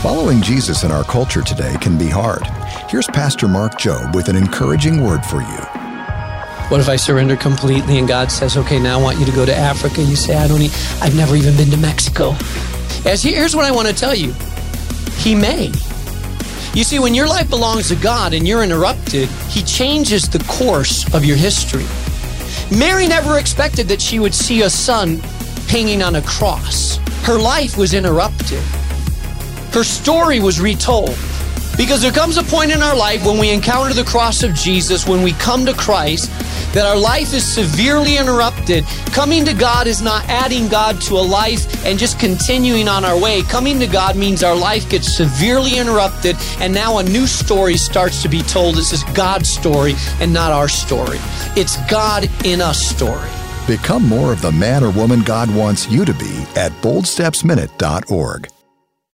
Following Jesus in our culture today can be hard. Here's Pastor Mark Jobe with an encouraging word for you. What if I surrender completely and God says, okay, now I want you to go to Africa? You say, I don't, I've never even been to Mexico. As he, here's what I want to tell you He may. You see, when your life belongs to God and you're interrupted, He changes the course of your history. Mary never expected that she would see a son hanging on a cross. Her life was interrupted. Her story was retold. Because there comes a point in our life when we encounter the cross of Jesus, when we come to Christ, that our life is severely interrupted. Coming to God is not adding God to a life and just continuing on our way. Coming to God means our life gets severely interrupted and now a new story starts to be told. This is God's story and not our story. It's God in us story. Become more of the man or woman God wants you to be at boldstepsminute.org.